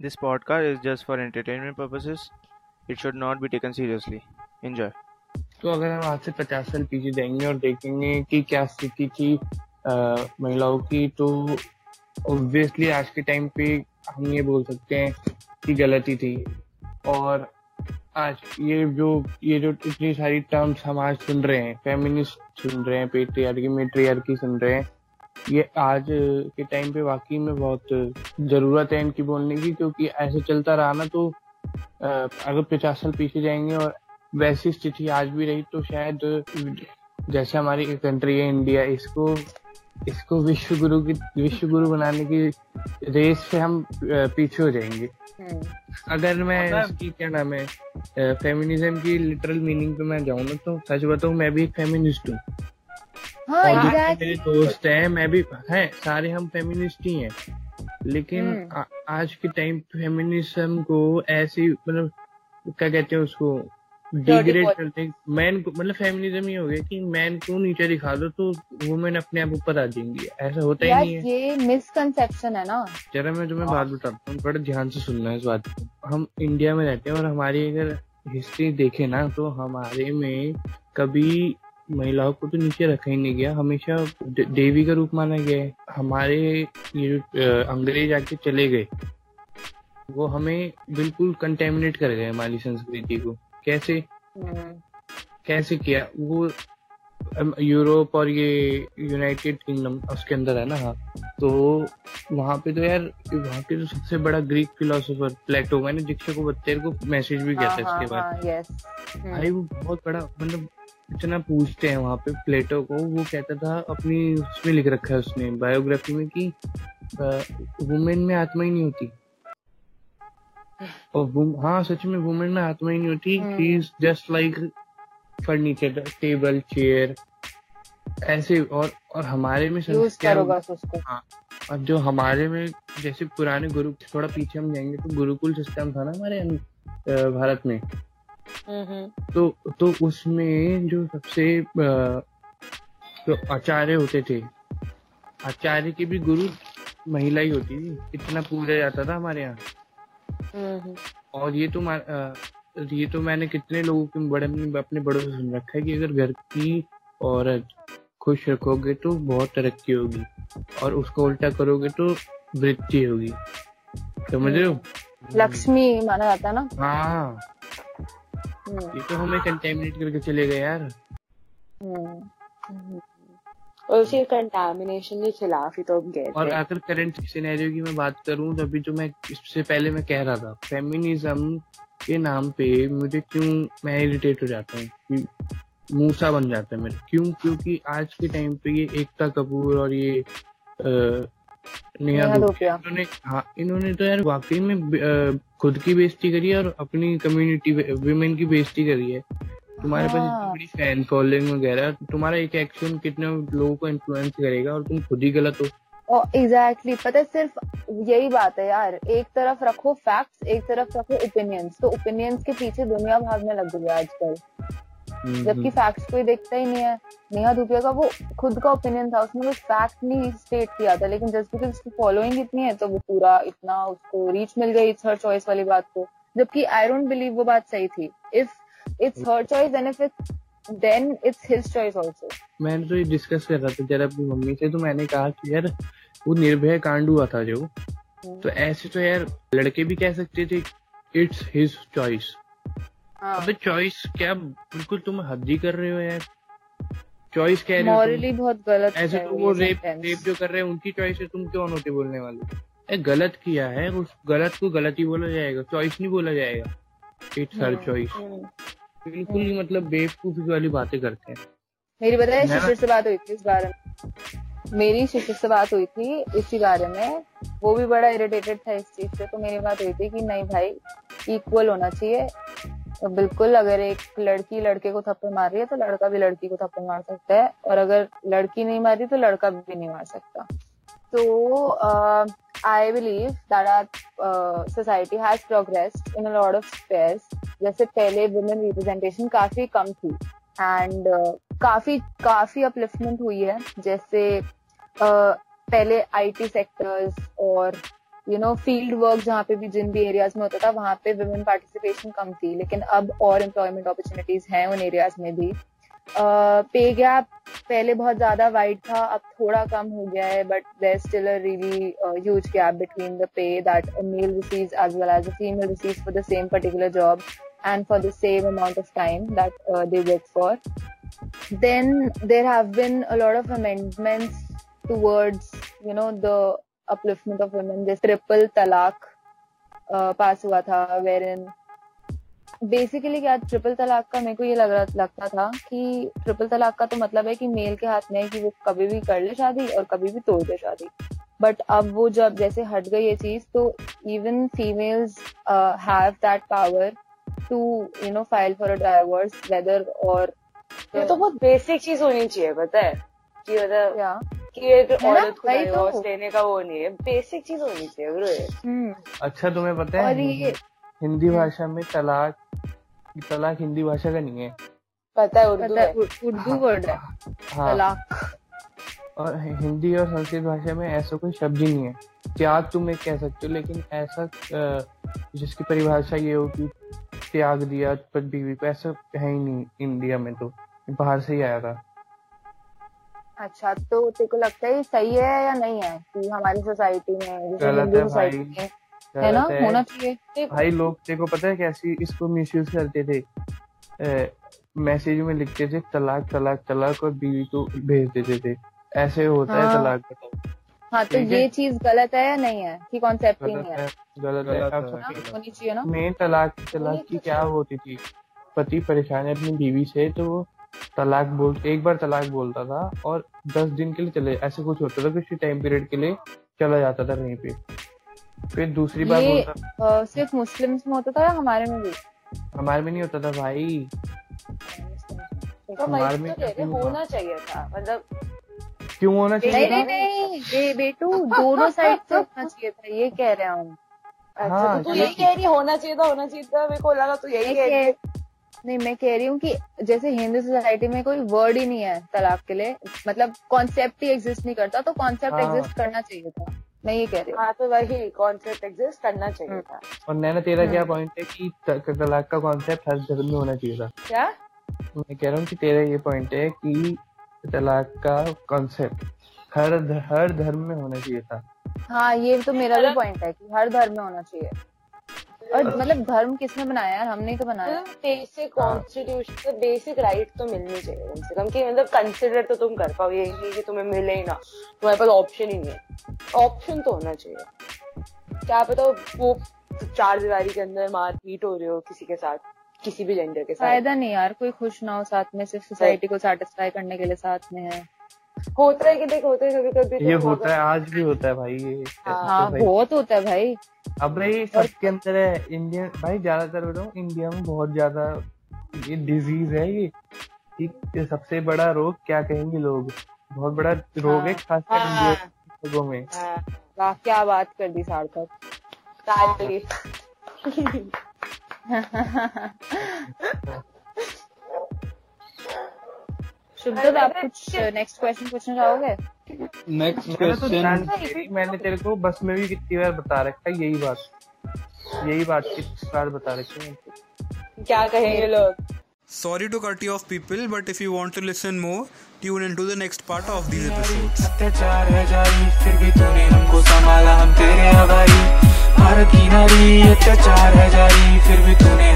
This podcast is just for entertainment purposes. It should not be taken seriously. Enjoy. तो अगर हम आज से पचास साल पीछे जाएँगे और देखेंगे कि क्या स्थिति थी महिलाओं की तो ऑब्वियसली आज के टाइम पे हम ये बोल सकते हैं कि गलती थी और आज ये जो ये जो इतनी सारी टर्म्स हम आज सुन रहे हैं फेमिनिस्ट सुन रहे हैं पेट्रियार्की मेट्रियार्की सुन रहे हैं ये आज के टाइम पे वाकई में बहुत ज़रूरत है इनकी बोलने की क्योंकि ऐसे चलता रहा ना तो अगर पचास साल पीछे जाएँगे और वैसी स्थिति आज भी रही तो शायद जैसे हमारी कंट्री है इंडिया इसको इसको विश्व गुरु की विश्व गुरु बनाने की रेस से हम पीछे हो जाएँगे हम्म। अगर मैं इसकी क्या नाम है फेमिनिज्म की लिटरल मीनिंग पे मैं जाऊँ ना तो सच बताऊँ मैं भी एक फेमिनिस्ट हूँ हाँ. मेरे दोस्त हैं मैं भी है सारे हम फेमिनिस्ट ही हैं। लेकिन हम्म। आज के टाइम फेमिनिज्म को ऐसे मतलब क्या कहते हैं उसको डिग्रेड करते मैन को मतलब फेमिनिज्म ही हो गया कि मैन को नीचे दिखा दो तो वुमेन अपने आप ऊपर आ जाएँगी। ऐसा होता ही नहीं है। ये मिसकंसेप्शन है ना। जरा मैं तुम्हें बात बताता हूँ बड़े ध्यान से सुनना है इस बात को। हम इंडिया में रहते हैं और हमारी अगर हिस्ट्री देखे ना तो हमारे में कभी महिलाओं को तो नीचे रखा ही नहीं गया हमेशा देवी का रूप माना गया है। हमारे ये अंग्रेज़ आके चले गए वो हमें बिल्कुल कंटेमिनेट कर गए हमारी संस्कृति को। कैसे? हम्म। कैसे किया? वो यूरोप और ये यूनाइटेड किंगडम उसके अंदर है ना हाँ। तो वहाँ पे तो यार वहाँ के जो तो सबसे बड़ा ग्रीक फिलोसोफर प्लेटो मैंने दीक्षा को तेरे को मैसेज भी किया था हाँ, इसके हाँ, बाद। हाँ, भाई वो बहुत बड़ा मतलब इतना पूछते हैं वहाँ पे प्लेटो को। वो कहता था अपनी उसमें लिख रखा है उसने बायोग्राफी में कि वुमेन में आत्मा ही नहीं होती। और हाँ सच में वुमेन में आत्मा ही नहीं होती। He is just like furniture table chair ऐसे और और हमारे में हाँ और जो हमारे में जैसे पुराने गुरु थोड़ा पीछे हम जाएँगे तो गुरुकुल सिस्टम था ना हमारे भारत में। तो तो उसमें जो सबसे जो आचार्य होते थे आचार्य की भी गुरु महिला ही होती थी। इतना पूजा जाता था हमारे यहाँ। और ये तो ये तो मैंने कितने लोगों के बड़े अपने बड़ों से सुन रखा है कि अगर घर की औरत खुश रखोगे तो बहुत तरक्की होगी और उसको उल्टा करोगे तो वृद्धि होगी। समझ रहे हो? लक्ष्मी माना जाता है ना? हाँ। ये तो हमें कंटेमिनेट करके चले गए यार। हम्म। और उसी कंटामिनेशन के खिलाफ ही तो हम गए और अगर करंट सिनेरियो की मैं बात करूँ तो अभी जो मैं इससे पहले मैं कह रहा था फेमिनिज्म के नाम पे मुझे क्यों मैं इरिटेट हो जाता हूँ मूसा बन जाता है मेरे। क्यों? क्योंकि आज के टाइम पे ये एकता कपूर और ये नेहा इन्होंने हाँ इन्होंने तो यार वाकई में खुद की बेइज्जती करी है और अपनी कम्युनिटी विमेन की बेइज्जती करी है तुम्हारे पास इतनी हाँ। बड़ी फ़ैन फॉलोइंग वगैरह तुम्हारा एक एक्शन कितने लोगों को इन्फ्लुएंस करेगा और तुम खुद ही गलत हो एग्जैक्टली exactly. पता है सिर्फ़ यही बात है यार एक तरफ़ रखो फैक्ट्स एक तरफ़ रखो ओपिनियंस तो ओपिनियंस के पीछे दुनिया भागने लग गई आजकल हम्म, जबकि फैक्ट्स हम्म। कोई देखता ही नहीं है नेहा धूपिया का वो खुद का ओपिनियन था उसने वो फैक्ट नहीं स्टेट किया था लेकिन जस्ट बिकॉज़ उसकी फॉलोइंग इतनी है तो वो पूरा इतना उसको रीच मिल गई इट्स हर चॉइस वाली बात को जबकि आई डोंट बिलीव वो बात सही थी if it's her choice and if it's then it's his choice also मैंने तो ये डिस्कस कर रहा था जरा अपनी मम्मी से तो मैंने कहा कि यार वो निर्भय कांड हुआ था जो हम्म। तो ऐसे तो यार लड़के भी कह सकते थे इट्स हिज चॉइस। अबे चॉइस क्या बिल्कुल तुम हद ही कर रहे हो यार? चॉइस कह रहे हो मॉरली बहुत गलत ऐसे तो वो रेप रेप जो कर रहे हैं उनकी चॉइस है तुम क्यों नोटे बोलने वाले ए गलत किया है उस गलत को गलत ही बोला जाएगा चॉइस नहीं बोला जाएगा। इट्स हर चॉइस बिल्कुल ही मतलब बेवकूफ़ी वाली बातें करते हैं। मेरी बताए शिशिर से बात हुई थी इस बारे में। मेरी शिशिर से बात हुई थी इसी बारे में। वो भी बड़ा इरिटेटेड था इस चीज़ से तो मेरी बात हुई थी कि नहीं भाई इक्वल होना चाहिए। तो बिल्कुल अगर एक लड़की लड़के को थप्पड़ मार रही है तो लड़का भी लड़की को थप्पड़ मार सकता है और अगर लड़की नहीं मार तो लड़का भी नहीं मार सकता। तो I believe that our society has progressed in a lot of spheres जैसे पहले वुमेन रिप्रेजेंटेशन काफ़ी कम थी एंड uh, काफ़ी काफ़ी अपलिफ्टमेंट हुई है। जैसे uh, पहले आईटी सेक्टर्स और यू नो फ़ील्ड वर्क जहाँ पे भी जिन भी एरियाज़ में होता था वहाँ पे वुमेन पार्टिसिपेशन कम थी लेकिन अब और एम्प्लॉयमेंट अपॉर्चुनिटीज़ हैं उन एरियाज़ में भी पे uh, गैप पहले बहुत ज़्यादा वाइड था अब थोड़ा कम हो गया है but there still a really huge gap between the pay that a male receives as well as a female receives for the same particular job and for the same amount of time that uh, they work for. Then there have been a of amendments towards, you know, the of women. This triple talaq uh, pass हुआ था, wherein basically क्या triple talaq का मेरे को ये लग रहा लगता था कि ट्रिपल तलाक का तो मतलब है कि मेल के हाथ में है कि वो कभी भी कर ले शादी और कभी भी तोड़ दे शादी बट अब वो जब जैसे हट गई ये चीज़ तो even females have that power to you know file for a divorce whether और ये तो बहुत बेसिक चीज़ होनी चाहिए पता है? कि मतलब कि एक औरत को डाइवोर्स? का वो नहीं है बेसिक चीज़ होनी चाहिए ब्रो हम्म। अच्छा तुम्हें पता है हिंदी हम्म। भाषा में तलाक तलाक हिंदी भाषा का नहीं है। पता है उर्दू उर्दू वर्ड है हाँ। तलाक। और हिंदी और संस्कृत भाषा में ऐसा कोई शब्द ही नहीं है। त्याग तुम एक कह सकते हो लेकिन ऐसा जिसकी परिभाषा ये हो कि त्याग दिया पर बीवी को ऐसा है ही नहीं इंडिया में तो बाहर से ही आया था। अच्छा तो तेरे को लगता है सही है या नहीं है? कि हमारी सोसाइटी में सोसाइटी में है ना? होना चाहिए। भाई लोग तेरे को पता है कैसी इसको मिसयूज करते थे? मैसेज में लिखते थे तलाक तलाक तलाक और बीवी को भेज देते थे। ऐसे होता हाँ, है। तलाक का हाँ तो ये चीज़ गलत है या नहीं है? कि कॉन्सेप्ट ही नहीं है। गलत है। होनी चाहिए ना। मेन तलाक तलाक की क्या होती थी? पति परेशान है अपनी बीवी से तो वो तलाक बोल एक बार तलाक बोलता था और दस दिन के लिए चले ऐसे कुछ होता था किसी टाइम पीरियड के लिए चला जाता था कहीं पे। फिर दूसरी बार बोलता सिर्फ़ मुस्लिम्स में होता था या हमारे में भी? हमारे में नहीं होता था भाई। तो हमारे में तो होना चाहिए था मतलब क्यों होना चाहिए नहीं नहीं नहीं बेटू दोनों साइड से होना चाहिए था ये कह रहे हूँ। अच्छा हाँ, तो यही कह रही होना चाहिए था होना चाहिए था मेरे को लगा तो यही कह रही नहीं मैं कह रही हूँ कि जैसे हिंदू सोसाइटी में कोई वर्ड ही नहीं है तलाक के लिए। मतलब कॉन्सेप्ट ही एग्जिस्ट नहीं करता तो कॉन्सेप्ट एग्जिस्ट करना चाहिए था। मैं ये कह रही हूँ। हाँ तो वही कॉन्सेप्ट एग्जिस्ट करना चाहिए हम्म। था। और नैना तेरा क्या पॉइंट हम्म। है कि तलाक का कॉन्सेप्ट हर धर्म में होना चाहिए था? क्या? मैं कह रहा हूँ कि तेरा ये पॉइंट है कि तलाक का कॉन्सेप्ट हर हर धर्म में होना चाहिए था। हाँ ये तो मेरा भी पॉइंट है कि हर धर्म में होना चाहिए। और मतलब धर्म किसने बनाया यार? हमने तो बनाया। बेसिक कॉन्स्टिट्यूशन बेसिक राइट तो मिलनी चाहिए कम से कम कि मतलब कंसिडर तो तुम कर पाओ ये नहीं कि तुम्हें मिले ही ना। तुम्हारे पास ऑप्शन ही नहीं है। ऑप्शन तो होना चाहिए। क्या पता वो चार दीवारी के अंदर मारपीट हो रही हो किसी के साथ किसी भी जेंडर के साथ। फ़ायदा नहीं यार कोई खुश ना हो साथ में सिर्फ़ सोसाइटी को सेटिस्फाई करने के लिए साथ में है। होता है कि देख होता है कभी कभी ये तो होता है आज भी होता है भाई ये हाँ, हाँ बहुत होता है भाई। अब भाई सबके अंदर है इंडियन भाई ज़्यादातर बताऊँ इंडिया में बहुत ज़्यादा ये डिज़ीज़ है ये। ये सबसे बड़ा रोग क्या कहेंगे लोग? बहुत बड़ा रोग है हाँ, खासकर हाँ, लोगों में। वाह क्या बात कर दी सार्थक। शुभदत्त आप कुछ नेक्स्ट क्वेश्चन पूछना चाहोगे? नेक्स्ट क्वेश्चन मैंने तेरे को बस में भी कितनी बार बता रखा है यही बात। यही बात कितनी बार बता रखी है क्या कहेंगे लोग? Sorry to cut you off people, but if you want to listen more, tune into the next part of these episodes. अत्याचार जारी फिर भी तूने हमको संभाला हम तेरे हवाई भारत की नारी अत्याचार है जारी फिर भी तूने